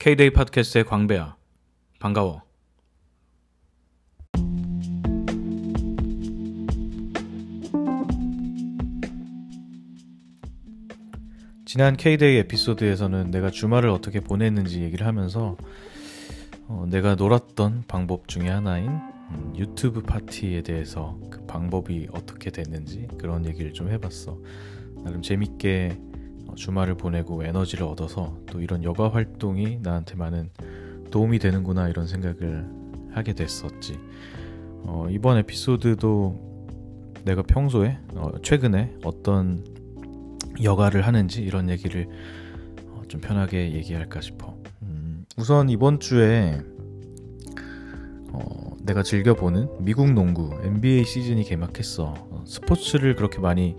K-데이 팟캐스트의 광배야. 반가워. 지난 K-데이 에피소드에서는 내가 주말을 어떻게 보냈는지 얘기를 하면서 어, 내가 놀았던 방법 중에 하나인 음, 유튜브 파티에 대해서 그 방법이 어떻게 됐는지 그런 얘기를 좀 해봤어. 나름 재밌게 어, 주말을 보내고 에너지를 얻어서 또 이런 여가 활동이 나한테 많은 도움이 되는구나 이런 생각을 하게 됐었지. 어, 이번 에피소드도 내가 평소에 어, 최근에 어떤 여가를 하는지 이런 얘기를 어, 좀 편하게 얘기할까 싶어. 음, 우선 이번 주에 어, 내가 즐겨보는 미국 농구 NBA 시즌이 개막했어. 어, 스포츠를 그렇게 많이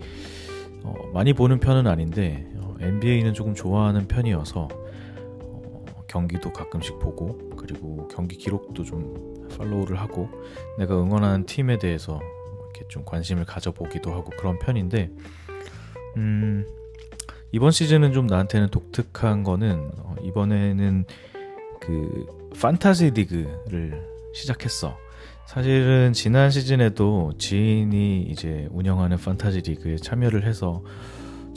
어, 많이 보는 편은 아닌데 NBA는 조금 좋아하는 편이어서 어, 경기도 가끔씩 보고 그리고 경기 기록도 좀 팔로우를 하고 내가 응원하는 팀에 대해서 이렇게 좀 관심을 가져보기도 하고 그런 편인데 음, 이번 시즌은 좀 나한테는 독특한 거는 어, 이번에는 그 판타지 리그를 시작했어. 사실은 지난 시즌에도 지인이 이제 운영하는 판타지 리그에 참여를 해서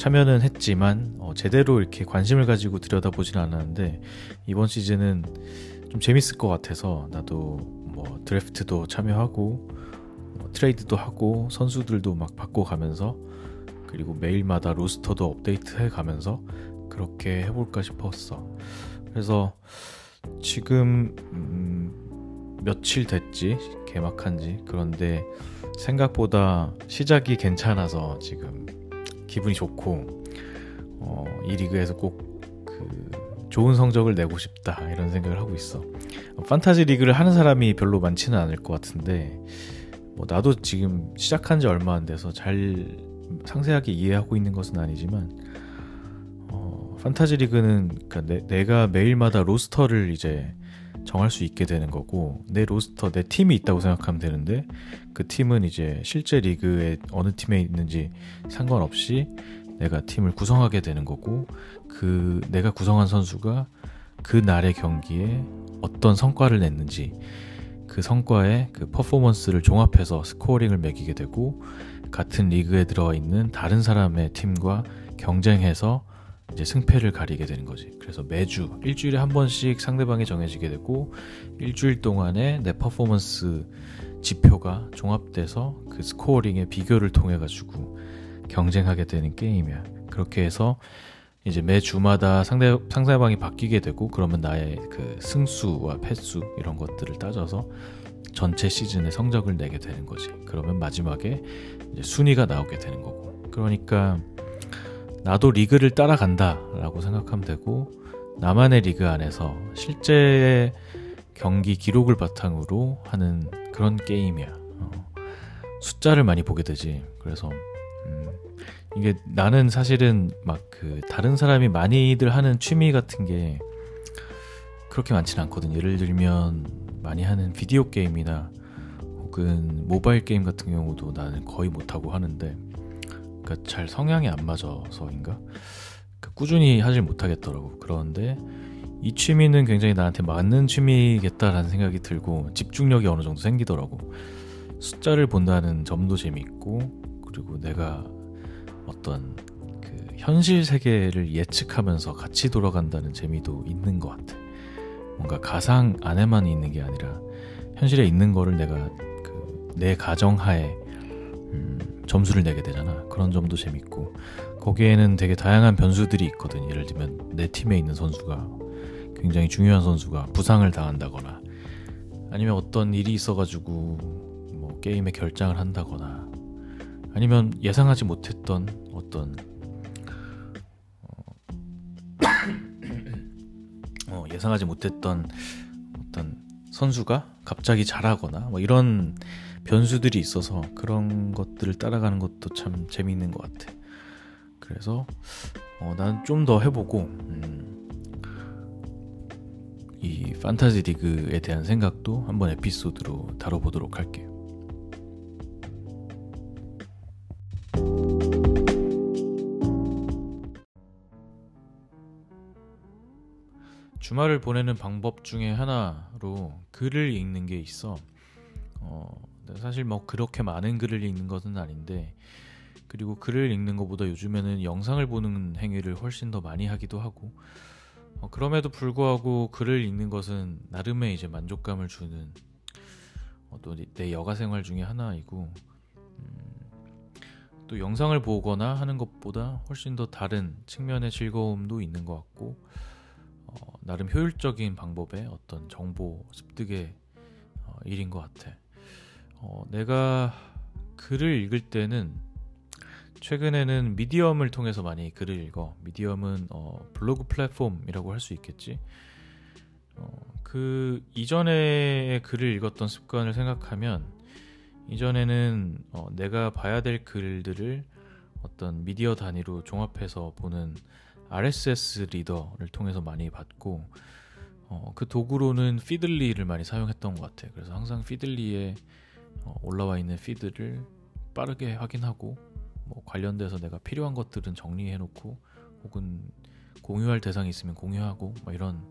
참여는 했지만 어, 제대로 이렇게 관심을 가지고 들여다보진 않았는데 이번 시즌은 좀 재밌을 것 같아서 나도 뭐 드래프트도 참여하고 뭐 트레이드도 하고 선수들도 막 바꿔가면서 그리고 매일마다 로스터도 업데이트해 가면서 그렇게 해볼까 싶었어. 그래서 지금 음, 며칠 됐지 개막한지 그런데 생각보다 시작이 괜찮아서 지금 기분이 좋고 어, 이 리그에서 꼭 그 좋은 성적을 내고 싶다 이런 생각을 하고 있어. 판타지 리그를 하는 사람이 별로 많지는 않을 것 같은데 뭐 나도 지금 시작한 지 얼마 안 돼서 잘 상세하게 이해하고 있는 것은 아니지만 어, 판타지 리그는 그러니까 내, 가 매일마다 로스터를 이제 정할 수 있게 되는 거고 내 로스터 내 팀이 있다고 생각하면 되는데 그 팀은 이제 실제 리그에 어느 팀에 있는지 상관없이 내가 팀을 구성하게 되는 거고 그 내가 구성한 선수가 그 날의 경기에 어떤 성과를 냈는지 그 성과의 그 퍼포먼스를 종합해서 scoring을 매기게 되고 같은 리그에 들어와 있는 다른 사람의 팀과 경쟁해서 이제 승패를 가리게 되는 거지. 그래서 매주 일주일에 한 번씩 상대방이 정해지게 되고 일주일 동안에 내 퍼포먼스 지표가 종합돼서 그 스코어링의 비교를 통해 가지고 경쟁하게 되는 게임이야. 그렇게 해서 이제 매 주마다 상대 상대방이 바뀌게 되고 그러면 나의 그 승수와 패수 이런 것들을 따져서 전체 시즌의 성적을 내게 되는 거지. 그러면 마지막에 순위가 나오게 되는 거고. 그러니까 나도 리그를 따라간다 라고 생각하면 되고 나만의 리그 안에서 실제 경기 기록을 바탕으로 하는 그런 게임이야. 어, 숫자를 많이 보게 되지. 그래서 음, 이게 나는 사실은 막 그 다른 사람이 많이들 하는 취미 같은 게 그렇게 많지는 않거든. 예를 들면 많이 하는 비디오 게임이나 혹은 모바일 게임 같은 경우도 나는 거의 못하고 하는데 그러니까 잘 성향이 안 맞아서인가? 그러니까 꾸준히 하질 못하겠더라고. 그런데 이 취미는 굉장히 나한테 맞는 취미겠다라는 생각이 들고 집중력이 어느 정도 생기더라고. 숫자를 본다는 점도 재밌고 그리고 내가 어떤 그 현실 세계를 예측하면서 같이 돌아간다는 재미도 있는 것 같아. 뭔가 가상 안에만 있는 게 아니라 현실에 있는 거를 내가 그 내 가정하에 음, 점수를 내게 되잖아. 그런 점도 재밌고 거기에는 되게 다양한 변수들이 있거든. 예를 들면 내 팀에 있는 선수가 굉장히 중요한 선수가 부상을 당한다거나 아니면 어떤 일이 있어가지고 뭐 게임에 결장을 한다거나 아니면 예상하지 못했던 어떤 어, 어, 예상하지 못했던 어떤 선수가 갑자기 잘하거나 뭐 이런 변수들이 있어서 그런 것들을 따라가는 것도 참 재미있는 것 같아. 그래서 어, 난좀 더 해보고 음, 이 판타지 리그에 대한 생각도 한번 에피소드로 다뤄보도록 할게요. 주말을 보내는 방법 중에 하나로 글을 읽는 게 있어. 어, 사실 뭐 그렇게 많은 글을 읽는 것은 아닌데, 그리고 글을 읽는 것보다 요즘에는 영상을 보는 행위를 훨씬 더 많이 하기도 하고, 어, 그럼에도 불구하고 글을 읽는 것은 나름의 이제 만족감을 주는 어, 또내 여가 생활 중에 하나이고, 음, 또 영상을 보거나 하는 것보다 훨씬 더 다른 측면의 즐거움도 있는 것 같고, 어, 나름 효율적인 방법의 어떤 정보 습득의 어, 일인 것 같아. 어, 내가 글을 읽을 때는 최근에는 미디엄을 통해서 많이 글을 읽어. 미디엄은 어, 블로그 플랫폼이라고 할 수 있겠지. 어, 그 이전에 글을 읽었던 습관을 생각하면 이전에는 어, 내가 봐야 될 글들을 어떤 미디어 단위로 종합해서 보는 RSS 리더를 통해서 많이 봤고 어, 그 도구로는 피들리를 많이 사용했던 것 같아요. 그래서 항상 피들리에 어, 올라와 있는 feed를 빠르게 확인하고 뭐 관련돼서 내가 필요한 것들은 정리해 놓고 혹은 공유할 대상이 있으면 공유하고 뭐 이런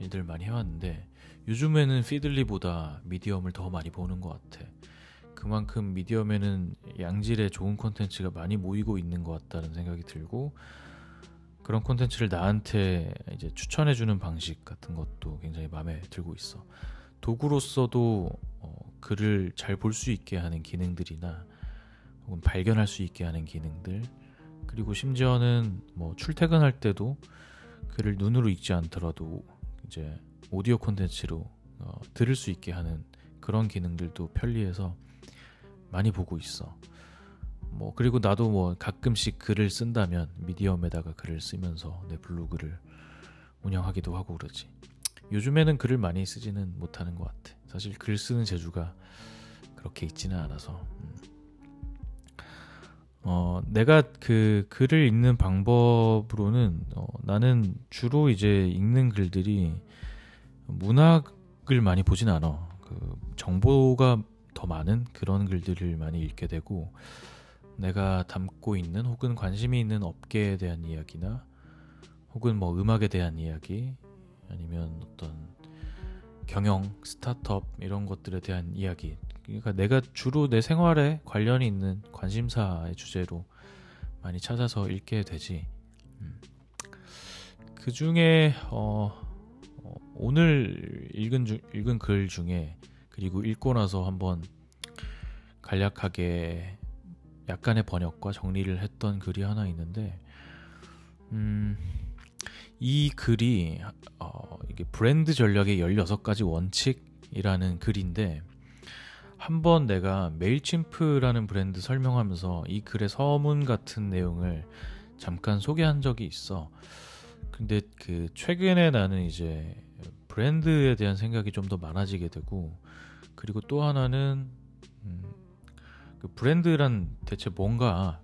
일들 많이 해왔는데 요즘에는 피들리보다 미디엄을 더 많이 보는 것 같아. 그만큼 미디엄에는 양질의 좋은 콘텐츠가 많이 모이고 있는 것 같다는 생각이 들고 그런 콘텐츠를 나한테 이제 추천해주는 방식 같은 것도 굉장히 마음에 들고 있어. 도구로서도 어, 글을 잘 볼 수 있게 하는 기능들이나 혹은 발견할 수 있게 하는 기능들 그리고 심지어는 뭐 출퇴근할 때도 글을 눈으로 읽지 않더라도 이제 오디오 콘텐츠로 어, 들을 수 있게 하는 그런 기능들도 편리해서 많이 보고 있어. 뭐 그리고 나도 뭐 가끔씩 글을 쓴다면 미디엄에다가 글을 쓰면서 내 블로그를 운영하기도 하고 그러지. 요즘에는 글을 많이 쓰지는 못하는 것 같아. 사실 글 쓰는 재주가 그렇게 있지는 않아서. 음. 어, 내가 그 글을 읽는 방법으로는 어, 나는 주로 이제 읽는 글들이 문학을 많이 보진 않아. 그 정보가 더 많은 그런 글들을 많이 읽게 되고 내가 담고 있는 혹은 관심이 있는 업계에 대한 이야기나 혹은 뭐 음악에 대한 이야기 아니면 어떤 경영, 스타트업 이런 것들에 대한 이야기. 그러니까 내가 주로 내 생활에 관련이 있는 관심사의 주제로 많이 찾아서 읽게 되지. 음. 그 중에 어, 어, 오늘 읽은 주, 읽은 글 중에 그리고 읽고 나서 한번 간략하게 약간의 번역과 정리를 했던 글이 하나 있는데, 음, 이 글이 어, 이게 브랜드 전략의 16가지 원칙이라는 글인데 한번 내가 메일침프라는 브랜드 설명하면서 이 글의 서문 같은 내용을 잠깐 소개한 적이 있어. 근데 그 최근에 나는 이제 브랜드에 대한 생각이 좀 더 많아지게 되고 그리고 또 하나는 음, 그 브랜드란 대체 뭔가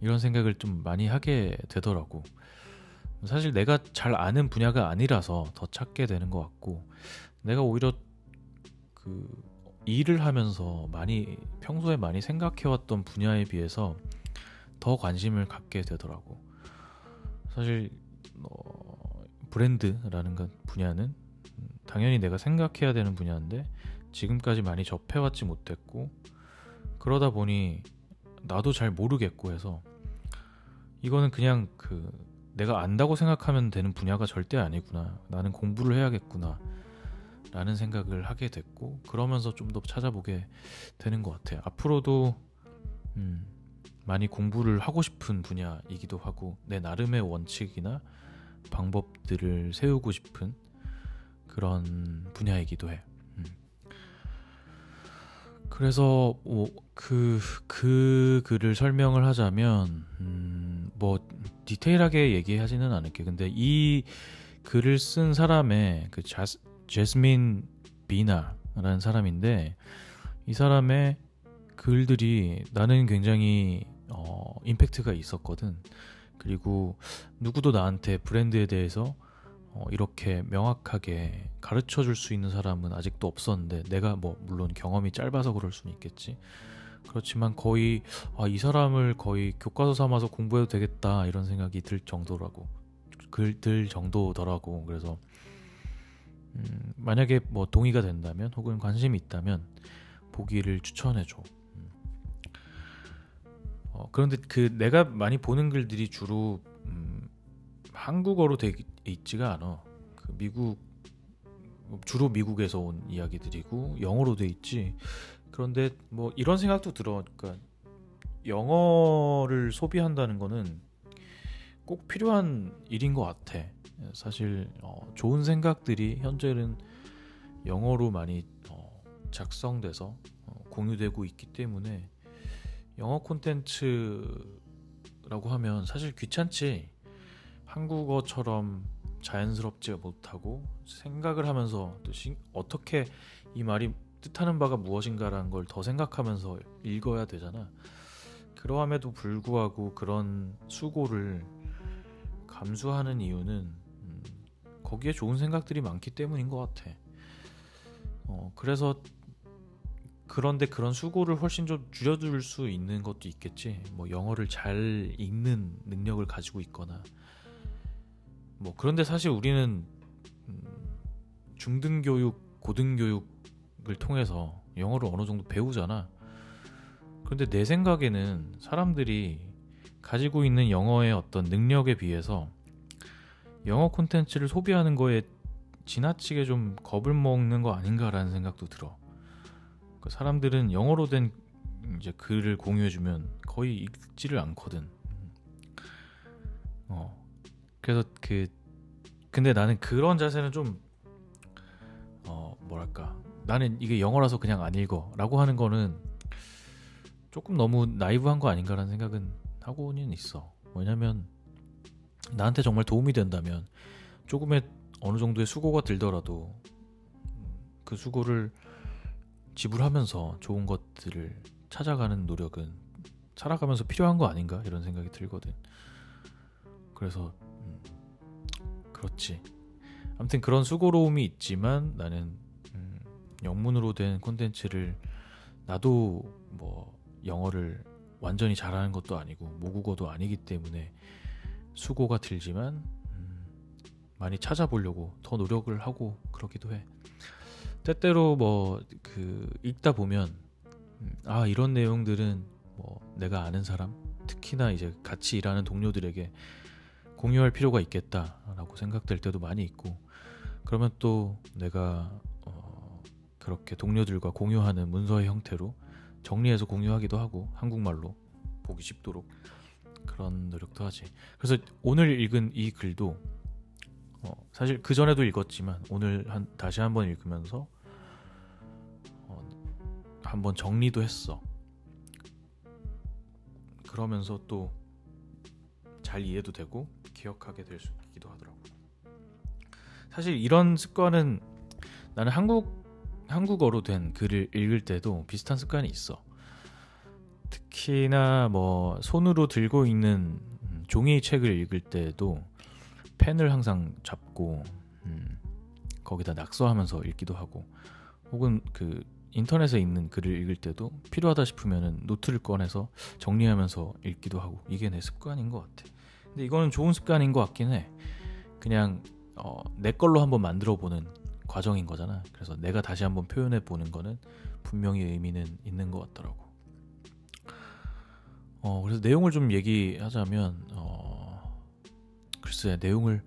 이런 생각을 좀 많이 하게 되더라고. 사실 내가 잘 아는 분야가 아니라서 더 찾게 되는 것 같고 내가 오히려 그 일을 하면서 많이 평소에 많이 생각해왔던 분야에 비해서 더 관심을 갖게 되더라고. 사실 어, 브랜드라는 분야는 당연히 내가 생각해야 되는 분야인데 지금까지 많이 접해왔지 못했고 그러다 보니 나도 잘 모르겠고 해서 이거는 그냥 그 내가 안다고 생각하면 되는 분야가 절대 아니구나. 나는 공부를 해야겠구나. 라는 생각을 하게 됐고, 그러면서 좀 더 찾아보게 되는 것 같아요. 앞으로도, 음, 많이 공부를 하고 싶은 분야이기도 하고, 내 나름의 원칙이나 방법들을 세우고 싶은 그런 분야이기도 해. 음. 그래서, 뭐, 그, 그 글을 설명을 하자면, 음, 뭐, 디테일하게 얘기하지는 않을게. 근데 이 글을 쓴 사람의 그 자스, 제스민 비나라는 사람인데 이 사람의 글들이 나는 굉장히 어, 임팩트가 있었거든. 그리고 누구도 나한테 브랜드에 대해서 어, 이렇게 명확하게 가르쳐 줄 수 있는 사람은 아직도 없었는데 내가 뭐 물론 경험이 짧아서 그럴 수는 있겠지. 그렇지만 거의 아, 이 사람을 거의 교과서 삼아서 공부해도 되겠다 이런 생각이 들 정도라고 글 들 정도더라고. 그래서 음, 만약에 뭐 동의가 된다면 혹은 관심이 있다면 보기를 추천해줘. 음. 어, 그런데 그 내가 많이 보는 글들이 주로 음, 한국어로 돼 있지가 않아. 그 미국 주로 미국에서 온 이야기들이고 영어로 돼 있지. 그런데 뭐 이런 생각도 들어. 그러니까 영어를 소비한다는 거는 꼭 필요한 일인 것 같아. 사실 어, 좋은 생각들이 현재는 영어로 많이 어, 작성돼서 어, 공유되고 있기 때문에 영어 콘텐츠라고 하면 사실 귀찮지. 한국어처럼 자연스럽지 못하고 생각을 하면서 또 시, 어떻게 이 말이 뜻하는 바가 무엇인가라는 걸 더 생각하면서 읽어야 되잖아. 그러함에도 불구하고 그런 수고를 감수하는 이유는 음, 거기에 좋은 생각들이 많기 때문인 것 같아. 어, 그래서 그런데 그런 수고를 훨씬 좀 줄여줄 수 있는 것도 있겠지. 뭐 영어를 잘 읽는 능력을 가지고 있거나 뭐 그런데 사실 우리는 음, 중등교육, 고등교육을 통해서 영어를 어느 정도 배우잖아. 그런데 내 생각에는 사람들이 가지고 있는 영어의 어떤 능력에 비해서 영어 콘텐츠를 소비하는 거에 지나치게 좀 겁을 먹는 거 아닌가라는 생각도 들어. 그 사람들은 영어로 된 이제 글을 공유해주면 거의 읽지를 않거든. 어, 그래서 그 근데 나는 그런 자세는 좀 어, 뭐랄까 나는 이게 영어라서 그냥 안 읽어라고 하는 거는 조금 너무 나이브한 거 아닌가라는 생각은 하고는 있어. 왜냐면 나한테 정말 도움이 된다면 조금의 어느 정도의 수고가 들더라도 그 수고를 지불하면서 좋은 것들을 찾아가는 노력은 살아가면서 필요한 거 아닌가 이런 생각이 들거든. 그래서 그렇지. 아무튼 그런 수고로움이 있지만 나는 음, 영문으로 된 콘텐츠를 나도 뭐 영어를 완전히 잘하는 것도 아니고 모국어도 아니기 때문에 수고가 들지만 음, 많이 찾아보려고 더 노력을 하고 그러기도 해. 때때로 뭐 그 읽다 보면 음, 아 이런 내용들은 뭐 내가 아는 사람 특히나 이제 같이 일하는 동료들에게 공유할 필요가 있겠다라고 생각될 때도 많이 있고 그러면 또 내가 어 그렇게 동료들과 공유하는 문서의 형태로 정리해서 공유하기도 하고 한국말로 보기 쉽도록 그런 노력도 하지. 그래서 오늘 읽은 이 글도 어 사실 그 전에도 읽었지만 오늘 한 다시 한번 읽으면서 어 한번 정리도 했어. 그러면서 또 잘 이해도 되고 기억하게 될 수 있기도 하더라고. 사실 이런 습관은 나는 한국 한국어로 된 글을 읽을 때도 비슷한 습관이 있어. 특히나 뭐 손으로 들고 있는 음, 종이 책을 읽을 때도 펜을 항상 잡고 음, 거기다 낙서하면서 읽기도 하고 혹은 그 인터넷에 있는 글을 읽을 때도 필요하다 싶으면 노트를 꺼내서 정리하면서 읽기도 하고 이게 내 습관인 것 같아. 근데 이거는 좋은 습관인 것 같긴 해. 그냥 어, 내 걸로 한번 만들어 보는 과정인 거잖아. 그래서 내가 다시 한번 표현해 보는 거는 분명히 의미는 있는 것 같더라고. 어, 그래서 내용을 좀 얘기하자면, 어, 글쎄, 내용을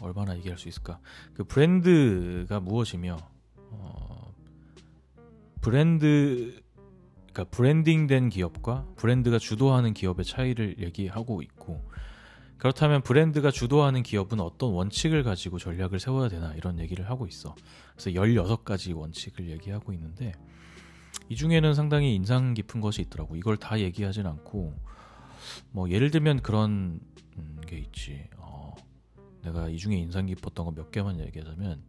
얼마나 얘기할 수 있을까? 그 브랜드가 무엇이며, 어, 브랜드 그러니까 브랜딩된 기업과 브랜드가 주도하는 기업의 차이를 얘기하고 있고 그렇다면 브랜드가 주도하는 기업은 어떤 원칙을 가지고 전략을 세워야 되나 이런 얘기를 하고 있어. 그래서 16가지 원칙을 얘기하고 있는데 이 중에는 상당히 인상 깊은 것이 있더라고. 이걸 다 얘기하진 않고 뭐 예를 들면 그런 게 있지. 어, 내가 이 중에 인상 깊었던 거 몇 개만 얘기하자면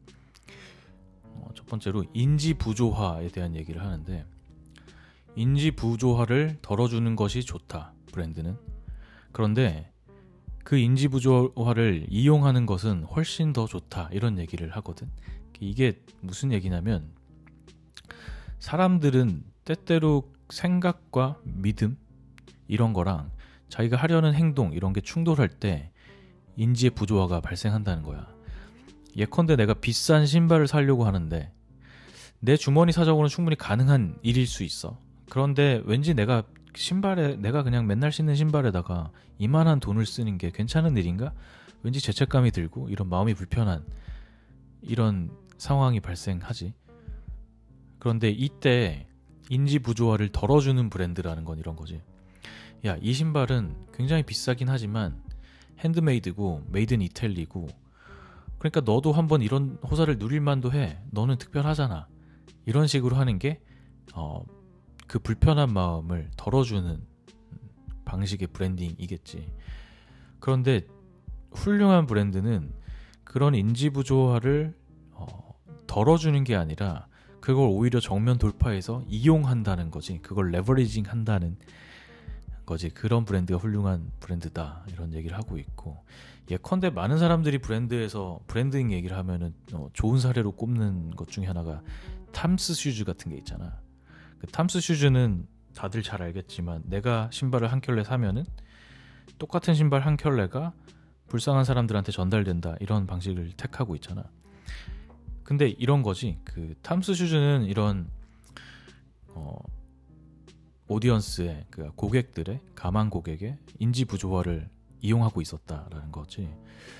어, 첫 번째로 인지 부조화에 대한 얘기를 하는데 인지 부조화를 덜어주는 것이 좋다. 브랜드는. 그런데 그 인지 부조화를 이용하는 것은 훨씬 더 좋다. 이런 얘기를 하거든. 이게 무슨 얘기냐면 사람들은 때때로 생각과 믿음 이런 거랑 자기가 하려는 행동 이런 게 충돌할 때 인지의 부조화가 발생한다는 거야. 예컨대 내가 비싼 신발을 사려고 하는데 내 주머니 사정으로는 충분히 가능한 일일 수 있어. 그런데 왠지 내가 신발에 내가 그냥 맨날 신는 신발에다가 이만한 돈을 쓰는 게 괜찮은 일인가? 왠지 죄책감이 들고 이런 마음이 불편한 이런 상황이 발생하지. 그런데 이때 인지 부조화를 덜어주는 브랜드라는 건 이런 거지. 야, 이 신발은 굉장히 비싸긴 하지만 handmade고 made in Italy고 그러니까 너도 한번 이런 호사를 누릴 만도 해. 너는 특별하잖아. 이런 식으로 하는 게 어, 그 불편한 마음을 덜어주는 방식의 branding이겠지. 그런데 훌륭한 브랜드는 그런 인지 부조화를 어, 덜어주는 게 아니라 그걸 오히려 정면 돌파해서 이용한다는 거지. 그걸 leveraging 한다는 거지. 그런 브랜드가 훌륭한 브랜드다. 이런 얘기를 하고 있고. 예컨대 많은 사람들이 브랜드에서 브랜딩 얘기를 하면은 어, 좋은 사례로 꼽는 것 중에 하나가 탐스 슈즈 같은 게 있잖아. 그 탐스 슈즈는 다들 잘 알겠지만 내가 신발을 한 켤레 사면은 똑같은 신발 한 켤레가 불쌍한 사람들한테 전달된다 이런 방식을 택하고 있잖아. 근데 이런 거지. 그 탐스 슈즈는 이런 어 오디언스의 그 고객들의 가만 고객의 인지 부조화를 이용하고 있었다라는 거지.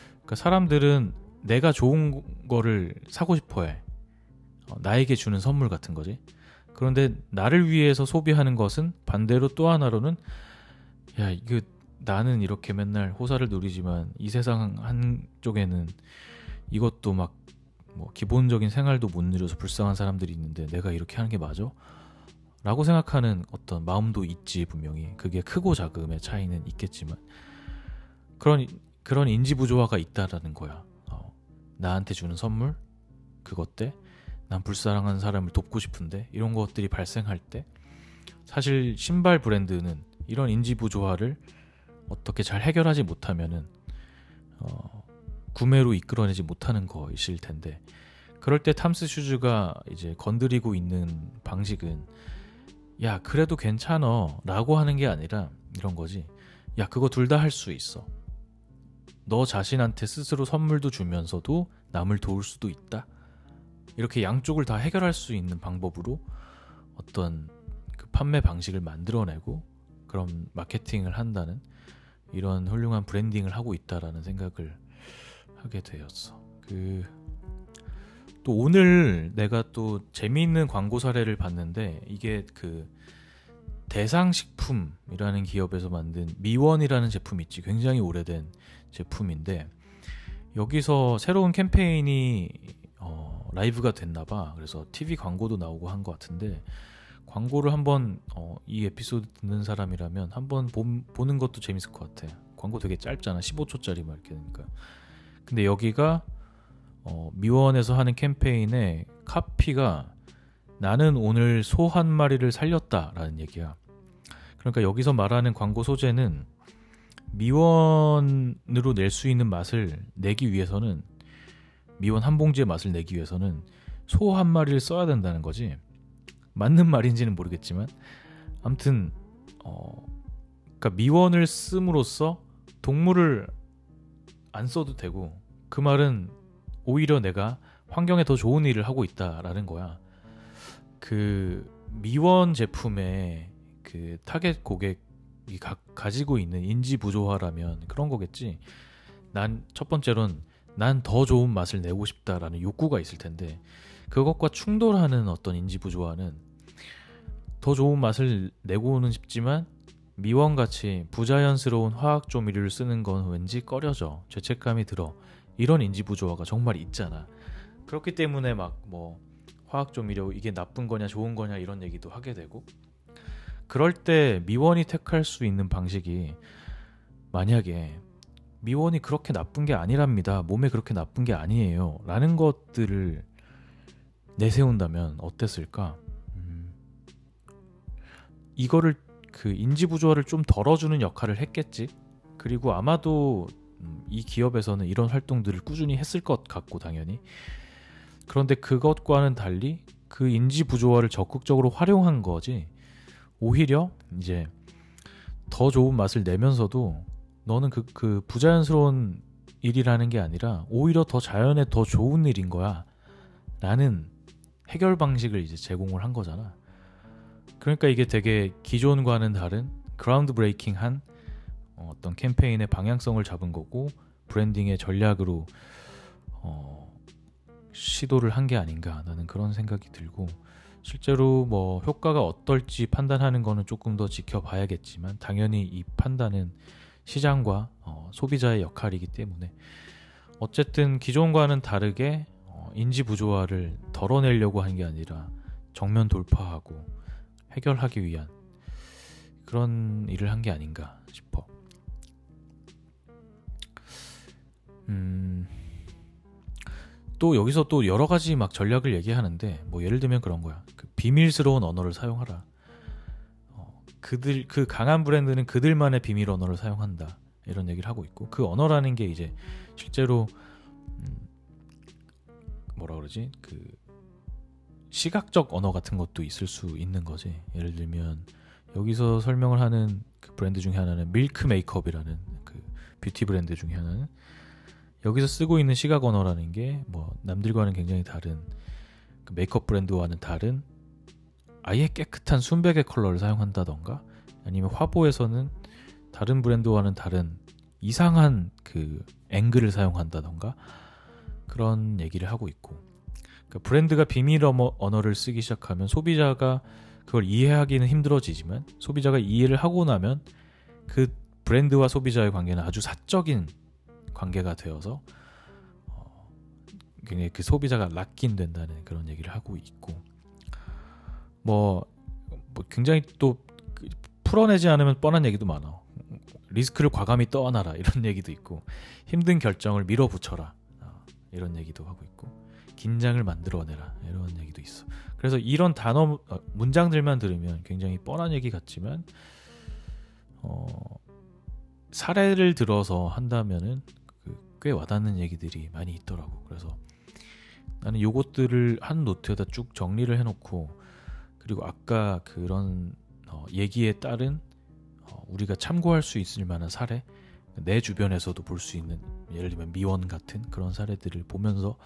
그러니까 사람들은 내가 좋은 거를 사고 싶어해. 어, 나에게 주는 선물 같은 거지. 그런데 나를 위해서 소비하는 것은 반대로 또 하나로는 야 이거 나는 이렇게 맨날 호사를 누리지만 이 세상 한쪽에는 이것도 막 뭐 기본적인 생활도 못 누려서 불쌍한 사람들이 있는데 내가 이렇게 하는 게 맞아? 라고 생각하는 어떤 마음도 있지 분명히 그게 크고 작음의 차이는 있겠지만 그런 그런 인지 부조화가 있다라는 거야. 어, 나한테 주는 선물 그것 때 난 불쌍한 사람을 돕고 싶은데 이런 것들이 발생할 때 사실 신발 브랜드는 이런 인지 부조화를 어떻게 잘 해결하지 못하면은 어, 구매로 이끌어내지 못하는 것일 텐데 그럴 때 탐스 슈즈가 이제 건드리고 있는 방식은 야 그래도 괜찮어 라고 하는 게 아니라 이런 거지. 야 그거 둘 다 할 수 있어. 너 자신한테 스스로 선물도 주면서도 남을 도울 수도 있다 이렇게 양쪽을 다 해결할 수 있는 방법으로 어떤 그 판매 방식을 만들어내고 그런 마케팅을 한다는 이런 훌륭한 브랜딩을 하고 있다라는 생각을 하게 되었어. 그 또 오늘 내가 또 재미있는 광고 사례를 봤는데 이게 그 대상식품이라는 기업에서 만든 미원이라는 제품 있지. 굉장히 오래된 제품인데 여기서 새로운 캠페인이 어, 라이브가 됐나 봐. 그래서 TV 광고도 나오고 한 것 같은데 광고를 한번 어, 이 에피소드 듣는 사람이라면 한번 보는 것도 재밌을 것 같아. 광고 되게 짧잖아. 15초짜리 막 이렇게 되니까. 근데 여기가 어, 미원에서 하는 캠페인의 카피가 나는 오늘 소 한 마리를 살렸다라는 얘기야. 그러니까 여기서 말하는 광고 소재는 미원으로 낼 수 있는 맛을 내기 위해서는 미원 한 봉지의 맛을 내기 위해서는 소 한 마리를 써야 된다는 거지. 맞는 말인지는 모르겠지만 아무튼 어 그러니까 미원을 씀으로써 동물을 안 써도 되고 그 말은 오히려 내가 환경에 더 좋은 일을 하고 있다라는 거야. 그 미원 제품의 그 타겟 고객이 가, 가지고 있는 인지 부조화라면 그런 거겠지. 난 첫 번째론 난 더 좋은 맛을 내고 싶다라는 욕구가 있을 텐데 그것과 충돌하는 어떤 인지 부조화는 더 좋은 맛을 내고는 싶지만 미원같이 부자연스러운 화학 조미료를 쓰는 건 왠지 꺼려져 죄책감이 들어 이런 인지 부조화가 정말 있잖아. 그렇기 때문에 막 뭐 화학 조미료 이게 나쁜 거냐 좋은 거냐 이런 얘기도 하게 되고 그럴 때 미원이 택할 수 있는 방식이 만약에 미원이 그렇게 나쁜 게 아니랍니다 몸에 그렇게 나쁜 게 아니에요 라는 것들을 내세운다면 어땠을까 이거를 그 인지 부조화를 좀 덜어주는 역할을 했겠지. 그리고 아마도 음, 이 기업에서는 이런 활동들을 꾸준히 했을 것 같고 당연히. 그런데 그것과는 달리 그 인지 부조화를 적극적으로 활용한 거지. 오히려 이제 더 좋은 맛을 내면서도 너는 그, 그 부자연스러운 일이라는 게 아니라 오히려 더 자연에 더 좋은 일인 거야. 라는 해결 방식을 이제 제공을 한 거잖아. 그러니까 이게 되게 기존과는 다른 groundbreaking 한 어떤 캠페인의 방향성을 잡은 거고 브랜딩의 전략으로 어, 시도를 한 게 아닌가 나는 그런 생각이 들고 실제로 뭐 효과가 어떨지 판단하는 거는 조금 더 지켜봐야겠지만 당연히 이 판단은 시장과 어, 소비자의 역할이기 때문에 어쨌든 기존과는 다르게 어, 인지 부조화를 덜어내려고 한 게 아니라 정면 돌파하고 해결하기 위한 그런 일을 한 게 아닌가 싶어. 음, 또 여기서 또 여러 가지 막 전략을 얘기하는데 뭐 예를 들면 그런 거야. 그 비밀스러운 언어를 사용하라. 어, 그들 그 강한 브랜드는 그들만의 비밀 언어를 사용한다. 이런 얘기를 하고 있고 그 언어라는 게 이제 실제로 음, 뭐라 그러지 그 시각적 언어 같은 것도 있을 수 있는 거지. 예를 들면 여기서 설명을 하는 그 브랜드 중에 하나는 밀크 메이크업이라는 그 뷰티 브랜드 중에 하나는 여기서 쓰고 있는 시각 언어라는 게 뭐 남들과는 굉장히 다른 그 메이크업 브랜드와는 다른 아예 깨끗한 순백의 컬러를 사용한다던가? 아니면 화보에서는 다른 브랜드와는 다른 이상한 그 앵글을 사용한다던가? 그런 얘기를 하고 있고. 그러니까 브랜드가 비밀 언어를 쓰기 시작하면 소비자가 그걸 이해하기는 힘들어지지만 소비자가 이해를 하고 나면 그 브랜드와 소비자의 관계는 아주 사적인 관계가 되어서 어, 굉장히 그 소비자가 락긴 된다는 그런 얘기를 하고 있고 뭐, 뭐 굉장히 또그 풀어내지 않으면 뻔한 얘기도 많아. 리스크를 과감히 떠안아라 이런 얘기도 있고 힘든 결정을 밀어붙여라 어, 이런 얘기도 하고 있고 긴장을 만들어내라 이런 얘기도 있어. 그래서 이런 단어 어, 문장들만 들으면 굉장히 뻔한 얘기 같지만 어, 사례를 들어서 한다면은 꽤 와닿는 얘기들이 많이 있더라고. 그래서 나는 요것들을 한 노트에다 쭉 정리를 해놓고 그리고 아까 그런 어, 얘기에 따른 어, 우리가 참고할 수 있을 만한 사례 내 주변에서도 볼 수 있는 예를 들면 미원 같은 그런 사례들을 보면서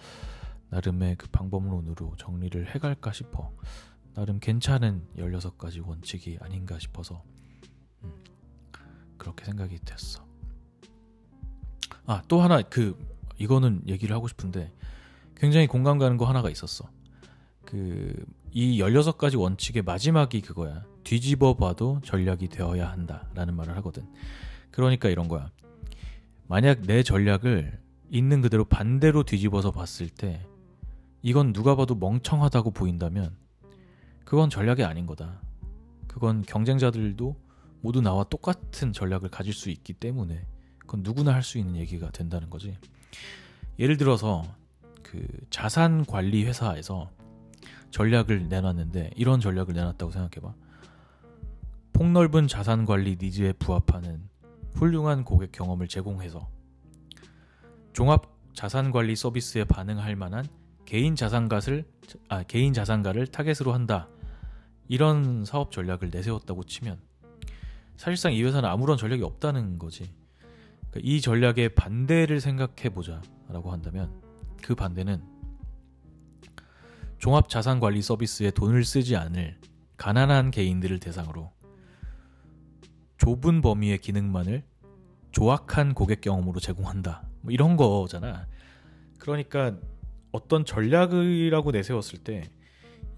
나름의 그 방법론으로 정리를 해갈까 싶어 나름 괜찮은 16가지 원칙이 아닌가 싶어서 음, 그렇게 생각이 됐어 아, 또 하나 그 이거는 얘기를 하고 싶은데 굉장히 공감 가는 거 하나가 있었어. 그 이 16가지 원칙의 마지막이 그거야. 뒤집어 봐도 전략이 되어야 한다 라는 말을 하거든. 그러니까 이런 거야. 만약 내 전략을 있는 그대로 반대로 뒤집어서 봤을 때 이건 누가 봐도 멍청하다고 보인다면 그건 전략이 아닌 거다. 그건 경쟁자들도 모두 나와 똑같은 전략을 가질 수 있기 때문에 그건 누구나 할 수 있는 얘기가 된다는 거지. 예를 들어서 그 자산 관리 회사에서 전략을 내놨는데 이런 전략을 내놨다고 생각해봐. 폭넓은 자산 관리 니즈에 부합하는 훌륭한 고객 경험을 제공해서 종합 자산 관리 서비스에 반응할 만한 개인 자산가를 아, 개인 자산가를 타겟으로 한다. 이런 사업 전략을 내세웠다고 치면 사실상 이 회사는 아무런 전략이 없다는 거지. 그러니까 이 전략의 반대를 생각해 보자라고 한다면 그 반대는 종합 자산 관리 서비스에 돈을 쓰지 않을 가난한 개인들을 대상으로 좁은 범위의 기능만을 조악한 고객 경험으로 제공한다. 뭐 이런 거잖아. 그러니까 어떤 전략이라고 내세웠을 때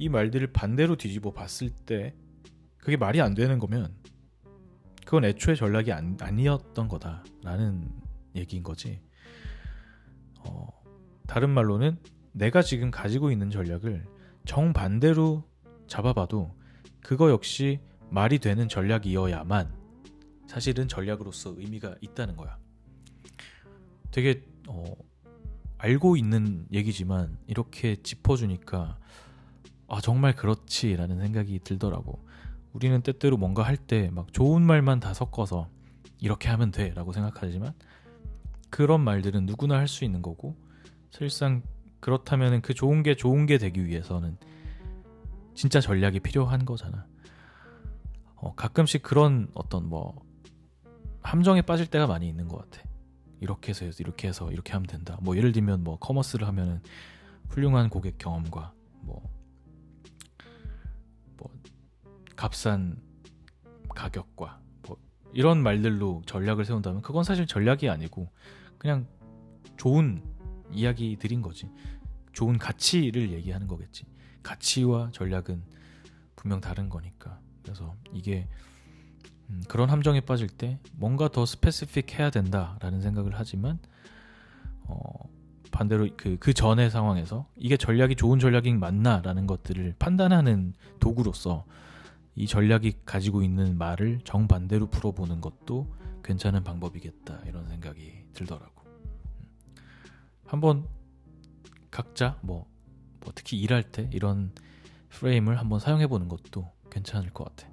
이 말들을 반대로 뒤집어 봤을 때 그게 말이 안 되는 거면 그건 애초에 전략이 안, 아니었던 거다라는 얘기인 거지. 어, 다른 말로는 내가 지금 가지고 있는 전략을 정반대로 잡아봐도 그거 역시 말이 되는 전략이어야만 사실은 전략으로서 의미가 있다는 거야. 되게 어, 알고 있는 얘기지만 이렇게 짚어주니까 아 정말 그렇지라는 생각이 들더라고. 우리는 때때로 뭔가 할 때 막 좋은 말만 다 섞어서 이렇게 하면 돼 라고 생각하지만 그런 말들은 누구나 할 수 있는 거고 사실상 그렇다면 그 좋은 게 좋은 게 되기 위해서는 진짜 전략이 필요한 거잖아. 어, 가끔씩 그런 어떤 뭐 함정에 빠질 때가 많이 있는 것 같아. 이렇게 해서 이렇게 해서 이렇게 하면 된다. 뭐 예를 들면 뭐 커머스를 하면은 훌륭한 고객 경험과 뭐, 뭐 값싼 가격과 뭐 이런 말들로 전략을 세운다면 그건 사실 전략이 아니고 그냥 좋은 이야기들인 거지. 좋은 가치를 얘기하는 거겠지. 가치와 전략은 분명 다른 거니까. 그래서 이게 음, 그런 함정에 빠질 때 뭔가 더 스페시픽 해야 된다라는 생각을 하지만 어, 반대로 그, 그 전의 상황에서 이게 전략이 좋은 전략이 맞나라는 것들을 판단하는 도구로서 이 전략이 가지고 있는 말을 정반대로 풀어보는 것도 괜찮은 방법이겠다 이런 생각이 들더라고. 음. 한번 각자 뭐, 뭐 특히 일할 때 이런 프레임을 한번 사용해 보는 것도 괜찮을 것 같아.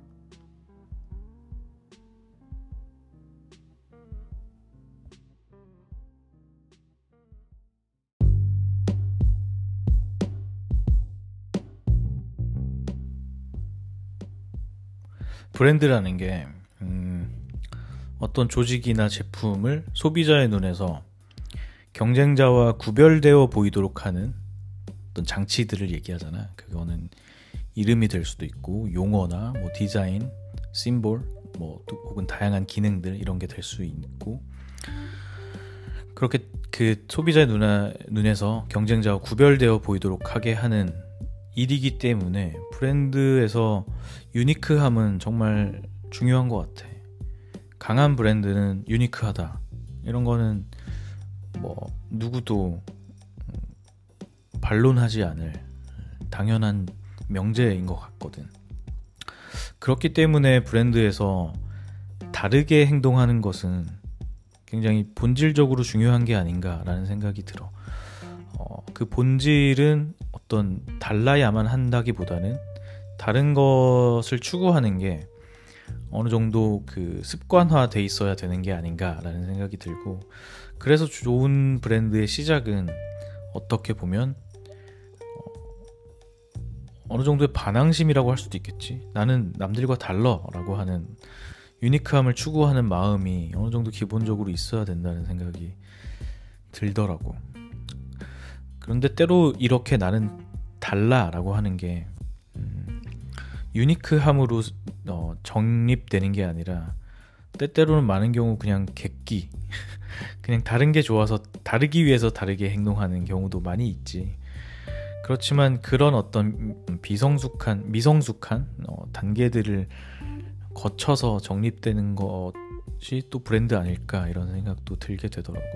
브랜드라는 게 음, 어떤 조직이나 제품을 소비자의 눈에서 경쟁자와 구별되어 보이도록 하는 어떤 장치들을 얘기하잖아. 그거는 이름이 될 수도 있고 용어나 뭐 디자인, 심볼, 뭐 혹은 다양한 기능들 이런 게 될 수 있고 그렇게 그 소비자의 눈에, 눈에서 경쟁자와 구별되어 보이도록 하게 하는 일이기 때문에 브랜드에서 유니크함은 정말 중요한 것 같아. 강한 브랜드는 유니크하다. 이런 거는 뭐 누구도 반론하지 않을 당연한 명제인 것 같거든. 그렇기 때문에 브랜드에서 다르게 행동하는 것은 굉장히 본질적으로 중요한 게 아닌가라는 생각이 들어. 어, 그 본질은 어떤 달라야만 한다기보다는 다른 것을 추구하는 게 어느 정도 그 습관화 돼 있어야 되는 게 아닌가라는 생각이 들고 그래서 좋은 브랜드의 시작은 어떻게 보면 어, 느 정도의 반항심이라고 할 수도 있겠지. 나는 남들과 달러라고 하는 유니크함을 추구하는 마음이 어느 정도 기본적으로 있어야 된다는 생각이 들더라고. 그런데 때로 이렇게 나는 달라라고 하는 게 음, 유니크함으로 어, 정립되는 게 아니라 때때로는 많은 경우 그냥 객기. 그냥 다른 게 좋아서 다르기 위해서 다르게 행동하는 경우도 많이 있지. 그렇지만 그런 어떤 비성숙한 미성숙한 어, 단계들을 거쳐서 정립되는 것이 또 브랜드 아닐까 이런 생각도 들게 되더라고.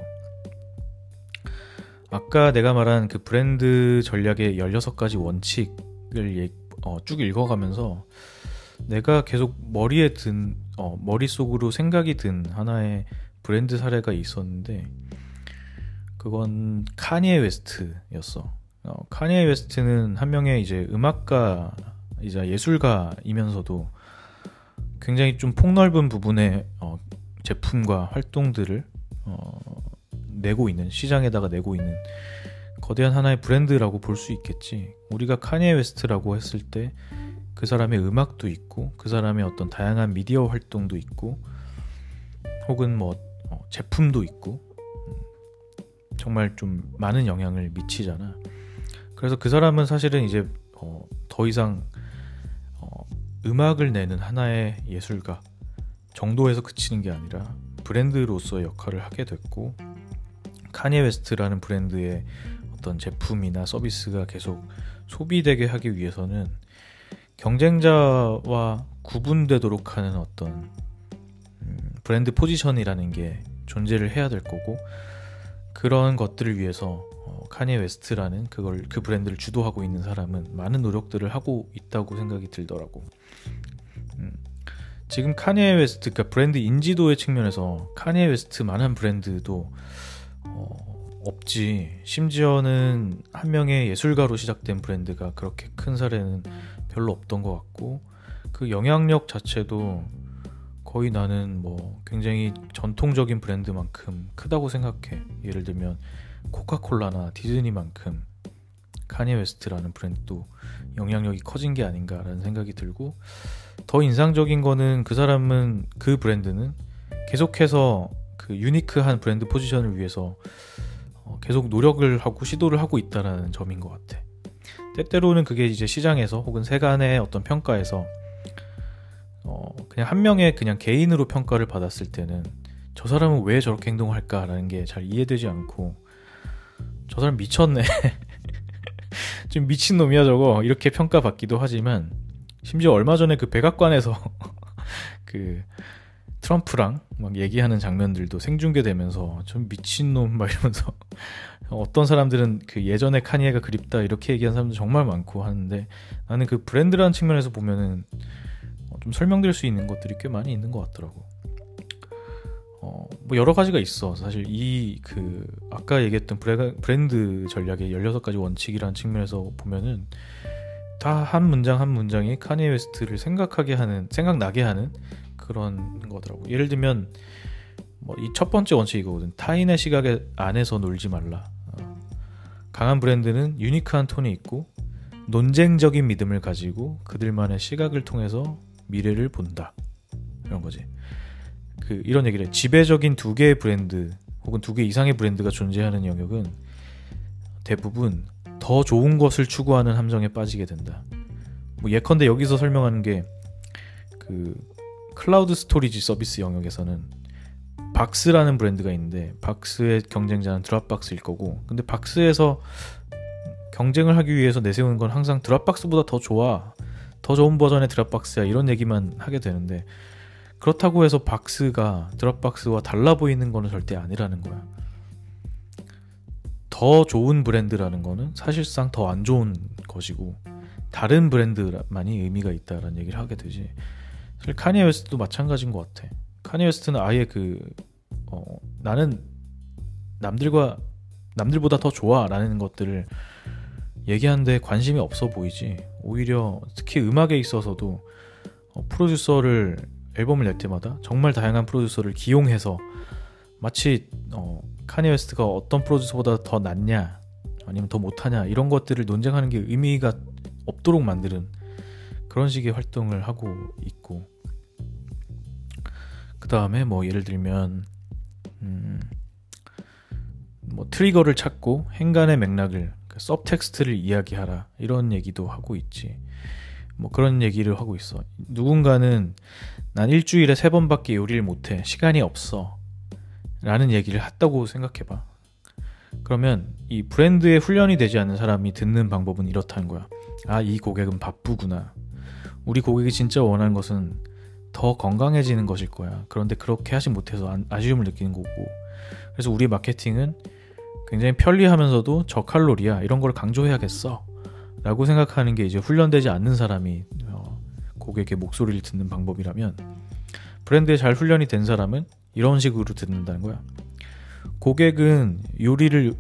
아까 내가 말한 그 브랜드 전략의 16가지 원칙을 예, 어, 쭉 읽어가면서 내가 계속 머리에 든, 어, 머릿속으로 생각이 든 하나의 브랜드 사례가 있었는데, 그건 카니에 웨스트였어. 어, 카니에 웨스트는 한 명의 이제 음악가이자 예술가이면서도 굉장히 좀 폭넓은 부분의 어, 제품과 활동들을 어, 내고 있는 시장에다가 내고 있는 거대한 하나의 브랜드라고 볼 수 있겠지. 우리가 카니에 웨스트라고 했을 때 그 사람의 음악도 있고 그 사람의 어떤 다양한 미디어 활동도 있고 혹은 뭐 어, 제품도 있고 음, 정말 좀 많은 영향을 미치잖아. 그래서 그 사람은 사실은 이제 어, 더 이상 어, 음악을 내는 하나의 예술가 정도에서 그치는 게 아니라 브랜드로서의 역할을 하게 됐고 카니에 웨스트라는 브랜드의 어떤 제품이나 서비스가 계속 소비되게 하기 위해서는 경쟁자와 구분되도록 하는 어떤 음, 브랜드 포지션이라는 게 존재를 해야 될 거고 그런 것들을 위해서 어, 카니에 웨스트라는 그걸 그 브랜드를 주도하고 있는 사람은 많은 노력들을 하고 있다고 생각이 들더라고. 음, 지금 카니에 웨스트, 그러니까 브랜드 인지도의 측면에서 카니에 웨스트만한 브랜드도 어, 없지. 심지어는 한 명의 예술가로 시작된 브랜드가 그렇게 큰 사례는 별로 없던 것 같고 그 영향력 자체도 거의 나는 뭐 굉장히 전통적인 브랜드만큼 크다고 생각해. 예를 들면 코카콜라나 디즈니만큼 카니 웨스트라는 브랜드도 영향력이 커진 게 아닌가라는 생각이 들고 더 인상적인 거는 그 사람은 그 브랜드는 계속해서 그 유니크한 브랜드 포지션을 위해서 어, 계속 노력을 하고 시도를 하고 있다라는 점인 것 같아. 때때로는 그게 이제 시장에서 혹은 세간의 어떤 평가에서 어, 그냥 한 명의 그냥 개인으로 평가를 받았을 때는 저 사람은 왜 저렇게 행동할까라는 게 잘 이해되지 않고 저 사람 미쳤네. 좀 미친 놈이야 저거 이렇게 평가받기도 하지만 심지어 얼마 전에 그 백악관에서 그 트럼프랑 막 얘기하는 장면들도 생중계되면서 좀 미친놈 막 이러면서 어떤 사람들은 그 예전에 카니에가 그립다 이렇게 얘기하는 사람도 정말 많고 하는데 나는 그 브랜드라는 측면에서 보면은 좀 설명될 수 있는 것들이 꽤 많이 있는 것 같더라고. 어, 뭐 여러 가지가 있어. 사실 이 그 아까 얘기했던 브랜드 전략의 16가지 원칙이라는 측면에서 보면은 다 한 문장 한 문장이 카니에 웨스트를 생각하게 하는 생각나게 하는 그런 거더라고. 예를 들면 뭐 이 첫 번째 원칙 이거거든. 타인의 시각에 안에서 놀지 말라. 어. 강한 브랜드는 유니크한 톤이 있고 논쟁적인 믿음을 가지고 그들만의 시각을 통해서 미래를 본다. 이런 거지. 그 이런 얘기를 해. 지배적인 두 개의 브랜드 혹은 두 개 이상의 브랜드가 존재하는 영역은 대부분 더 좋은 것을 추구하는 함정에 빠지게 된다. 뭐 예컨대 여기서 설명하는 게 그 cloud storage 서비스 영역에서는 박스라는 브랜드가 있는데 박스의 경쟁자는 드랍박스일 거고 근데 박스에서 경쟁을 하기 위해서 내세우는 건 항상 드랍박스보다 더 좋아 더 좋은 버전의 드랍박스야 이런 얘기만 하게 되는데 그렇다고 해서 박스가 드랍박스와 달라 보이는 거는 절대 아니라는 거야. 더 좋은 브랜드라는 거는 사실상 더 안 좋은 것이고 다른 브랜드만이 의미가 있다라는 얘기를 하게 되지. 사실 카니에 웨스트도 마찬가지인 것 같아. 카니에 웨스트는 아예 그 어, 나는 남들과 남들보다 더 좋아라는 것들을 얘기하는데 관심이 없어 보이지. 오히려 특히 음악에 있어서도 어, 프로듀서를 앨범을 낼 때마다 정말 다양한 프로듀서를 기용해서 마치 어, 카니 웨스트가 어떤 프로듀서보다 더 낫냐 아니면 더 못하냐 이런 것들을 논쟁하는 게 의미가 없도록 만드는 그런 식의 활동을 하고 있고 그 다음에 뭐 예를 들면 음, 뭐 trigger를 찾고 행간의 맥락을 그 subtext를 이야기하라 이런 얘기도 하고 있지 뭐 그런 얘기를 하고 있어 누군가는 난 일주일에 세 번밖에 요리를 못해. 시간이 없어. 라는 얘기를 했다고 생각해봐. 그러면 이 브랜드에 훈련이 되지 않는 사람이 듣는 방법은 이렇다는 거야. 아, 이 고객은 바쁘구나. 우리 고객이 진짜 원하는 것은 더 건강해지는 것일 거야. 그런데 그렇게 하지 못해서 아쉬움을 느끼는 거고. 그래서 우리 마케팅은 굉장히 편리하면서도 저칼로리야. 이런 걸 강조해야겠어. 라고 생각하는 게 이제 훈련되지 않는 사람이 고객의 목소리를 듣는 방법이라면 브랜드에 잘 훈련이 된 사람은 이런 식으로 듣는다는 거야. 고객은 요리를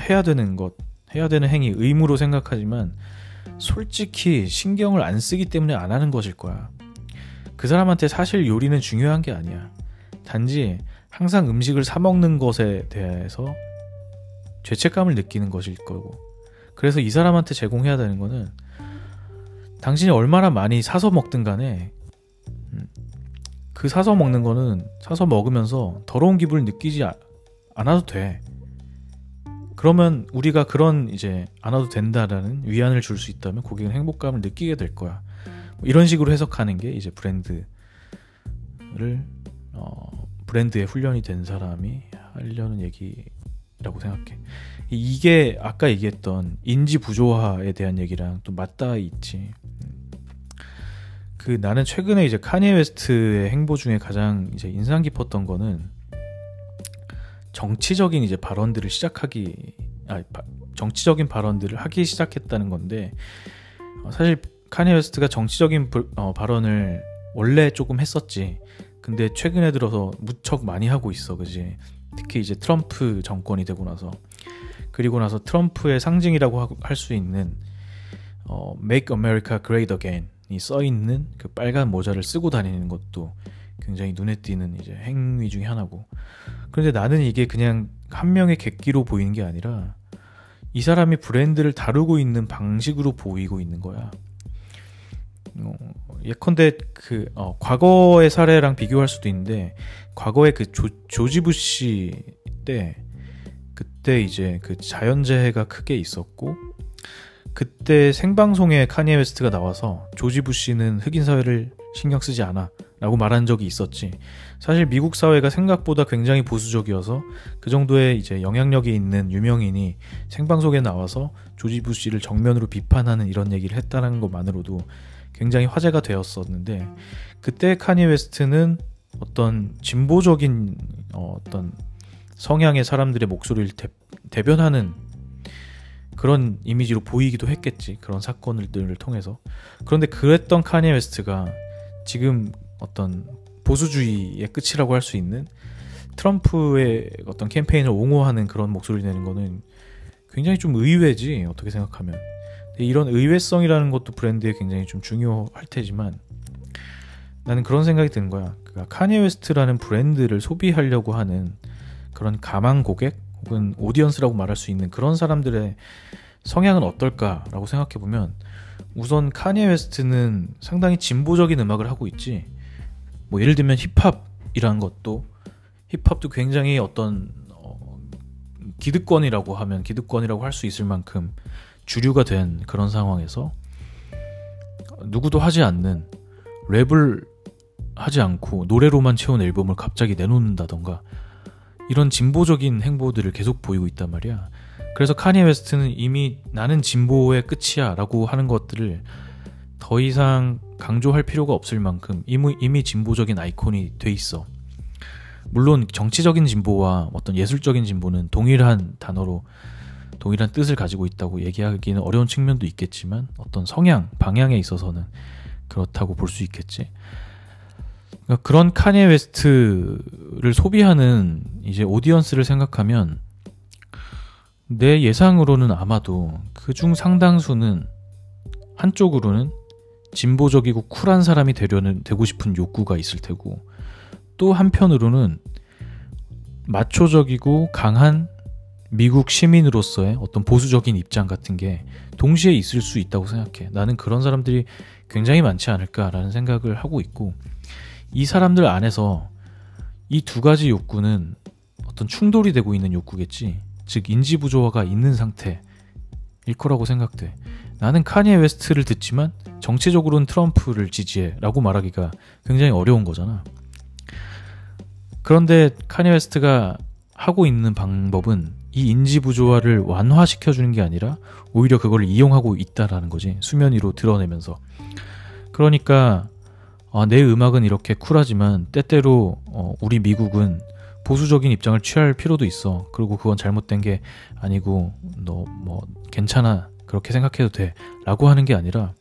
해야 되는 것, 해야 되는 행위 의무로 생각하지만 솔직히 신경을 안 쓰기 때문에 안 하는 것일 거야. 그 사람한테 사실 요리는 중요한 게 아니야. 단지 항상 음식을 사 먹는 것에 대해서 죄책감을 느끼는 것일 거고. 그래서 이 사람한테 제공해야 되는 거는 당신이 얼마나 많이 사서 먹든 간에 음, 그 사서 먹는 거는 사서 먹으면서 더러운 기분을 느끼지 않아도 돼. 그러면 우리가 그런 이제 안 와도 된다라는 위안을 줄 수 있다면 고객은 행복감을 느끼게 될 거야. 뭐 이런 식으로 해석하는 게 이제 브랜드를 어, 브랜드에 훈련이 된 사람이 하려는 얘기라고 생각해. 이게 아까 얘기했던 인지 부조화에 대한 얘기랑 또 맞닿아 있지. 그 나는 최근에 이제 카니에 웨스트의 행보 중에 가장 이제 인상 깊었던 거는 정치적인 이제 발언들을 시작하기 아 정치적인 발언들을 하기 시작했다는 건데 어, 사실 카니에 웨스트가 정치적인 부, 어, 발언을 원래 조금 했었지. 근데 최근에 들어서 무척 많이 하고 있어, 그지? 특히 이제 트럼프 정권이 되고 나서 그리고 나서 트럼프의 상징이라고 할 수 있는 어, Make America Great Again 써 있는 그 빨간 모자를 쓰고 다니는 것도 굉장히 눈에 띄는 이제 행위 중의 하나고. 그런데 나는 이게 그냥 한 명의 객기로 보이는 게 아니라 이 사람이 브랜드를 다루고 있는 방식으로 보이고 있는 거야. 어, 예컨대 그 어, 과거의 사례랑 비교할 수도 있는데 과거에 그 조, 조지 부시 때 그때 이제 그 자연재해가 크게 있었고 그때 생방송에 카니에 웨스트가 나와서 조지 부시는 흑인 사회를 신경 쓰지 않아 라고 말한 적이 있었지. 사실 미국 사회가 생각보다 굉장히 보수적이어서 그 정도의 이제 영향력이 있는 유명인이 생방송에 나와서 조지 부시를 정면으로 비판하는 이런 얘기를 했다는 것만으로도 굉장히 화제가 되었었는데 그때 카니 웨스트는 어떤 진보적인 어, 어떤 성향의 사람들의 목소리를 대, 변하는 그런 이미지로 보이기도 했겠지 그런 사건들을 통해서. 그런데 그랬던 카니 웨스트가 지금 어떤 보수주의의 끝이라고 할 수 있는 트럼프의 어떤 캠페인을 옹호하는 그런 목소리를 내는 거는 굉장히 좀 의외지 어떻게 생각하면 이런 의외성이라는 것도 브랜드에 굉장히 좀 중요할 테지만 나는 그런 생각이 드는 거야. 그러니까 카니 웨스트라는 브랜드를 소비하려고 하는 그런 가망 고객 혹은 audience라고 말할 수 있는 그런 사람들의 성향은 어떨까라고 생각해 보면 우선 카니 웨스트는 상당히 진보적인 음악을 하고 있지. 뭐 예를 들면 힙합이라는 것도 힙합도 굉장히 어떤 어, 기득권이라고 하면 기득권이라고 할 수 있을 만큼 주류가 된 그런 상황에서 누구도 하지 않는 랩을 하지 않고 노래로만 채운 앨범을 갑자기 내놓는다던가 이런 진보적인 행보들을 계속 보이고 있단 말이야. 그래서 카니 웨스트는 이미 나는 진보의 끝이야 라고 하는 것들을 더 이상 강조할 필요가 없을 만큼 이미, 이미 진보적인 아이콘이 돼 있어. 물론 정치적인 진보와 어떤 예술적인 진보는 동일한 단어로 동일한 뜻을 가지고 있다고 얘기하기는 어려운 측면도 있겠지만 어떤 성향, 방향에 있어서는 그렇다고 볼 수 있겠지. 그러니까 그런 카니에 웨스트를 소비하는 이제 audience를 생각하면 내 예상으로는 아마도 그 중 상당수는 한쪽으로는 진보적이고 쿨한 사람이 되려는 되고 싶은 욕구가 있을 테고 또 한편으로는 마초적이고 강한 미국 시민으로서의 어떤 보수적인 입장 같은 게 동시에 있을 수 있다고 생각해. 나는 그런 사람들이 굉장히 많지 않을까라는 생각을 하고 있고 이 사람들 안에서 이 두 가지 욕구는 어떤 충돌이 되고 있는 욕구겠지. 즉 인지 부조화가 있는 상태일 거라고 생각돼. 나는 카니에 웨스트를 듣지만 정치적으로는 트럼프를 지지해 라고 말하기가 굉장히 어려운 거잖아. 그런데 카니에 웨스트가 하고 있는 방법은 이 인지 부조화를 완화시켜 주는 게 아니라 오히려 그걸 이용하고 있다라는 거지. 수면 위로 드러내면서. 그러니까 아, 내 음악은 이렇게 쿨하지만 때때로 어, 우리 미국은 보수적인 입장을 취할 필요도 있어. 그리고 그건 잘못된 게 아니고 너 뭐 괜찮아. 그렇게 생각해도 돼라고 하는 게 아니라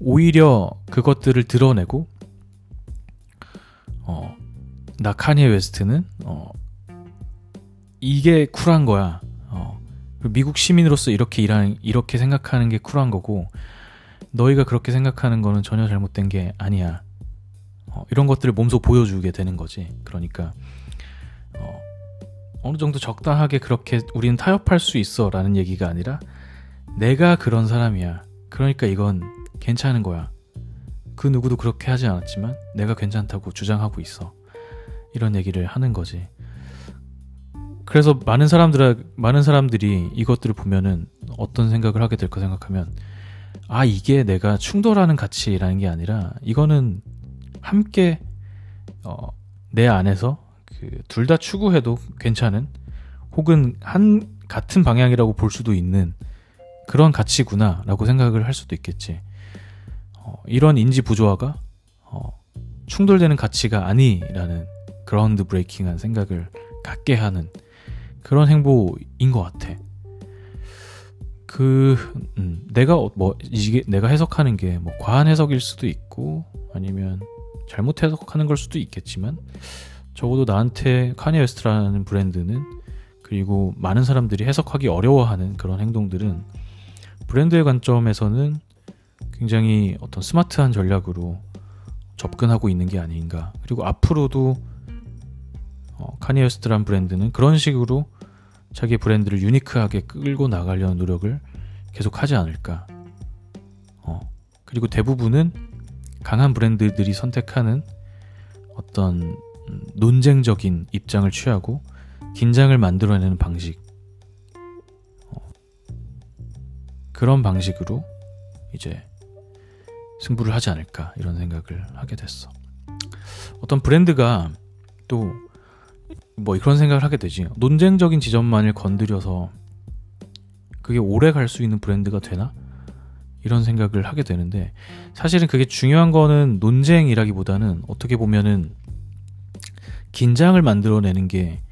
오히려 그것들을 드러내고 어, 나 카니에 웨스트는 어, 이게 쿨한 거야. 어. 미국 시민으로서 이렇게 일하는 이렇게 생각하는 게 쿨한 거고 너희가 그렇게 생각하는 거는 전혀 잘못된 게 아니야. 어, 이런 것들을 몸소 보여주게 되는 거지. 그러니까 어, 어느 정도 적당하게 그렇게 우리는 타협할 수 있어라는 얘기가 아니라 내가 그런 사람이야. 그러니까 이건 괜찮은 거야. 그 누구도 그렇게 하지 않았지만 내가 괜찮다고 주장하고 있어. 이런 얘기를 하는 거지. 그래서 많은 사람들 많은 사람들이 이것들을 보면은 어떤 생각을 하게 될까 생각하면 아 이게 내가 충돌하는 가치라는 게 아니라 이거는 함께 어, 내 안에서 그 둘 다 추구해도 괜찮은 혹은 한 같은 방향이라고 볼 수도 있는 그런 가치구나라고 생각을 할 수도 있겠지. 어, 이런 인지 부조화가 어, 충돌되는 가치가 아니라는 groundbreaking한 생각을 갖게 하는 그런 행보인 것 같아. 그 음, 내가 어, 뭐 이게 내가 해석하는 게 뭐 과한 해석일 수도 있고 아니면 잘못 해석하는 걸 수도 있겠지만 적어도 나한테 카니 웨스트라는 브랜드는 그리고 많은 사람들이 해석하기 어려워하는 그런 행동들은 브랜드의 관점에서는 굉장히 어떤 스마트한 전략으로 접근하고 있는 게 아닌가. 그리고 앞으로도 어, 카니 웨스트란 브랜드는 그런 식으로 자기 브랜드를 유니크하게 끌고 나가려는 노력을 계속 하지 않을까. 어, 그리고 대부분은 강한 브랜드들이 선택하는 어떤 논쟁적인 입장을 취하고 긴장을 만들어내는 방식 어, 그런 방식으로 이제 승부를 하지 않을까 이런 생각을 하게 됐어. 어떤 브랜드가 또 뭐 그런 생각을 하게 되지. 논쟁적인 지점만을 건드려서 그게 오래 갈 수 있는 브랜드가 되나? 이런 생각을 하게 되는데 사실은 그게 중요한 거는 논쟁이라기보다는 어떻게 보면은 긴장을 만들어내는 게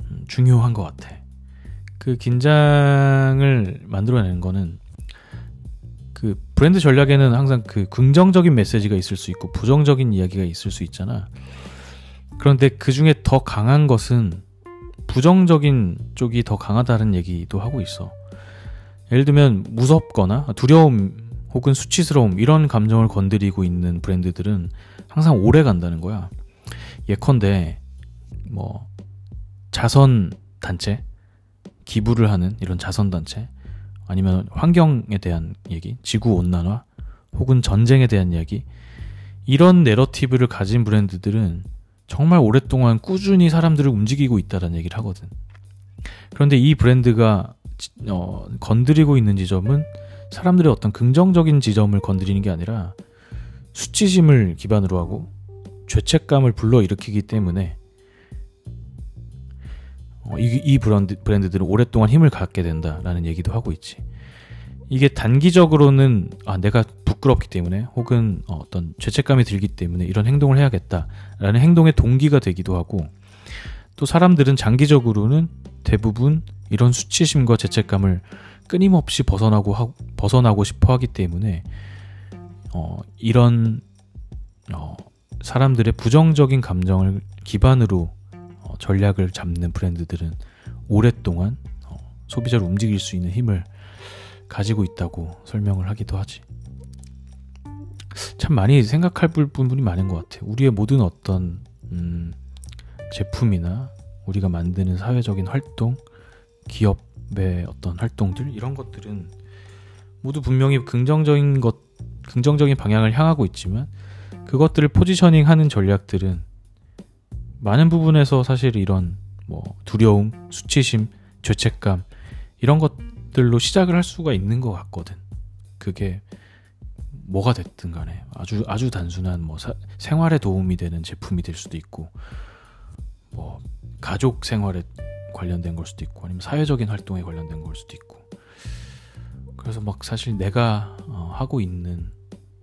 음, 중요한 것 같아. 그 긴장을 만들어내는 거는 그 브랜드 전략에는 항상 그 긍정적인 메시지가 있을 수 있고 부정적인 이야기가 있을 수 있잖아. 그런데 그 중에 더 강한 것은 부정적인 쪽이 더 강하다는 얘기도 하고 있어. 예를 들면 무섭거나 두려움 혹은 수치스러움 이런 감정을 건드리고 있는 브랜드들은 항상 오래 간다는 거야. 예컨대 뭐 자선 단체 기부를 하는 이런 자선 단체 아니면 환경에 대한 얘기, 지구 온난화, 혹은 전쟁에 대한 이야기, 이런 내러티브를 가진 브랜드들은 정말 오랫동안 꾸준히 사람들을 움직이고 있다는 얘기를 하거든. 그런데 이 브랜드가 어, 건드리고 있는 지점은 사람들의 어떤 긍정적인 지점을 건드리는 게 아니라 수치심을 기반으로 하고 죄책감을 불러일으키기 때문에 어, 이, 이 브랜드, 브랜드들은 오랫동안 힘을 갖게 된다라는 얘기도 하고 있지. 이게 단기적으로는 아, 내가 부끄럽기 때문에 혹은 어, 어떤 죄책감이 들기 때문에 이런 행동을 해야겠다라는 행동의 동기가 되기도 하고 또 사람들은 장기적으로는 대부분 이런 수치심과 죄책감을 끊임없이 벗어나고 하, 벗어나고 싶어 하기 때문에 어, 이런 어, 사람들의 부정적인 감정을 기반으로 어, 전략을 잡는 브랜드들은 오랫동안 어, 소비자를 움직일 수 있는 힘을 가지고 있다고 설명을 하기도 하지. 참 많이 생각할 부분이 많은 것 같아. 우리의 모든 어떤 음, 제품이나 우리가 만드는 사회적인 활동, 기업의 어떤 활동들 이런 것들은 모두 분명히 긍정적인 것, 긍정적인 방향을 향하고 있지만 그것들을 포지셔닝하는 전략들은 많은 부분에서 사실 이런 뭐 두려움, 수치심, 죄책감 이런 것 들로 시작을 할 수가 있는 것 같거든. 그게 뭐가 됐든 간에 아주 아주 단순한 뭐 사, 생활에 도움이 되는 제품이 될 수도 있고 뭐 가족 생활에 관련된 걸 수도 있고 아니면 사회적인 활동에 관련된 걸 수도 있고 그래서 막 사실 내가 어, 하고 있는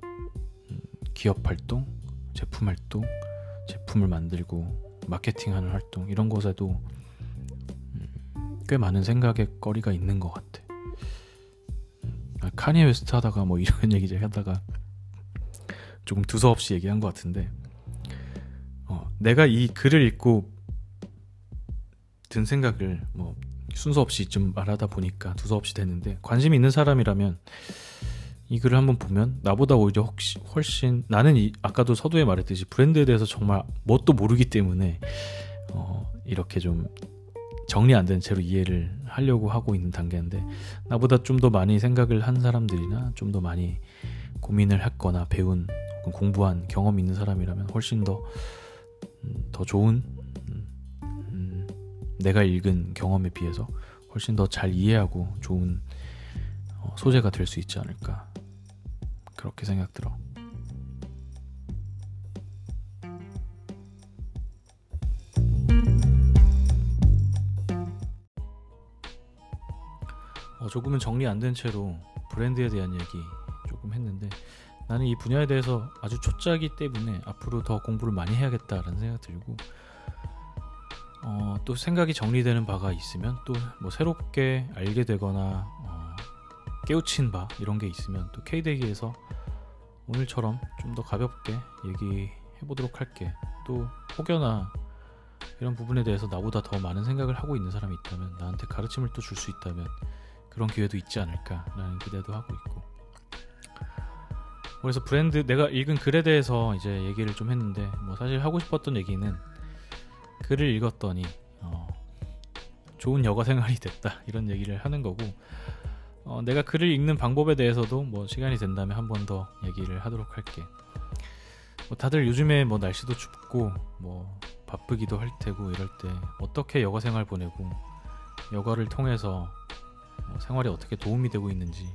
음, 기업 활동, 제품 활동, 제품을 만들고 마케팅하는 활동 이런 곳에도 음, 꽤 많은 생각의 거리가 있는 것 같아. 음, 아, 카니에 웨스트 하다가 뭐 이런 얘기 하다가 조금 두서없이 얘기한 것 같은데 어, 내가 이 글을 읽고 든 생각을 뭐 순서 없이 좀 말하다 보니까 두서없이 됐는데 관심 있는 사람이라면 이 글을 한번 보면 나보다 오히려 혹시 훨씬 나는 이, 아까도 서두에 말했듯이 브랜드에 대해서 정말 뭣도 모르기 때문에 어, 이렇게 좀 정리 안 된 채로 이해를 하려고 하고 있는 단계인데 나보다 좀 더 많이 생각을 한 사람들이나 좀 더 많이 고민을 했거나 배운 혹은 공부한 경험 있는 사람이라면 훨씬 더더 음, 더 좋은 음, 음, 내가 읽은 경험에 비해서 훨씬 더 잘 이해하고 좋은 어, 소재가 될 수 있지 않을까 그렇게 생각 들어. 조금은 정리 안 된 채로 브랜드에 대한 얘기 조금 했는데 나는 이 분야에 대해서 아주 초짜기 때문에 앞으로 더 공부를 많이 해야겠다라는 생각 들고 어, 또 생각이 정리되는 바가 있으면 또 뭐 새롭게 알게 되거나 어, 깨우친 바 이런 게 있으면 또 K대기에서 오늘처럼 좀 더 가볍게 얘기해 보도록 할게. 또 혹여나 이런 부분에 대해서 나보다 더 많은 생각을 하고 있는 사람이 있다면 나한테 가르침을 또 줄 수 있다면 그런 기회도 있지 않을까라는 기대도 하고 있고. 그래서 브랜드 내가 읽은 글에 대해서 이제 얘기를 좀 했는데 뭐 사실 하고 싶었던 얘기는 글을 읽었더니 어, 좋은 여가 생활이 됐다 이런 얘기를 하는 거고 어, 내가 글을 읽는 방법에 대해서도 뭐 시간이 된다면 한 번 더 얘기를 하도록 할게. 뭐 다들 요즘에 뭐 날씨도 춥고 뭐 바쁘기도 할 테고 이럴 때 어떻게 여가 생활 보내고 여가를 통해서 뭐 생활에 어떻게 도움이 되고 있는지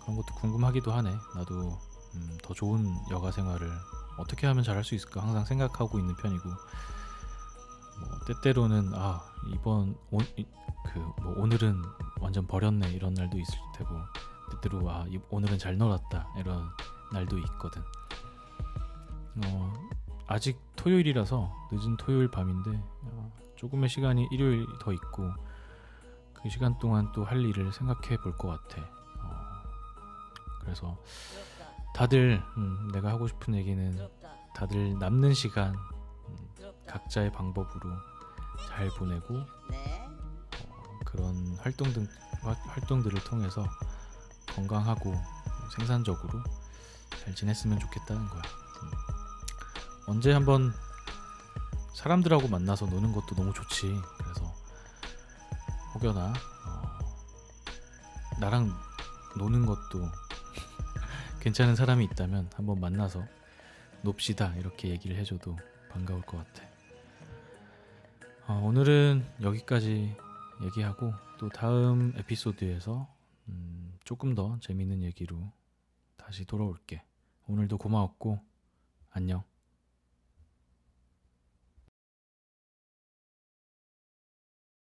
그런 것도 궁금하기도 하네. 나도 음, 더 좋은 여가 생활을 어떻게 하면 잘할 수 있을까 항상 생각하고 있는 편이고 뭐 때때로는 아 이번 오, 그 뭐 오늘은 완전 버렸네 이런 날도 있을 테고 때때로 아 이, 오늘은 잘 놀았다 이런 날도 있거든. 어, 아직 토요일이라서 늦은 토요일 밤인데 어, 조금의 시간이 일요일 더 있고 그 시간 동안 또 할 일을 생각해 볼 것 같아. 어, 그래서 다들 음, 내가 하고 싶은 얘기는 다들 남는 시간 음, 각자의 방법으로 잘 보내고 어, 그런 활동 등 활동들을 통해서 건강하고 생산적으로 잘 지냈으면 좋겠다는 거야. 음. 언제 한번 사람들하고 만나서 노는 것도 너무 좋지. 그래서 혹여나 어, 나랑 노는 것도 괜찮은 사람이 있다면 한번 만나서 놉시다 이렇게 얘기를 해줘도 반가울 것 같아. 어, 오늘은 여기까지 얘기하고 또 다음 에피소드에서 음, 조금 더 재밌는 얘기로 다시 돌아올게. 오늘도 고마웠고 안녕.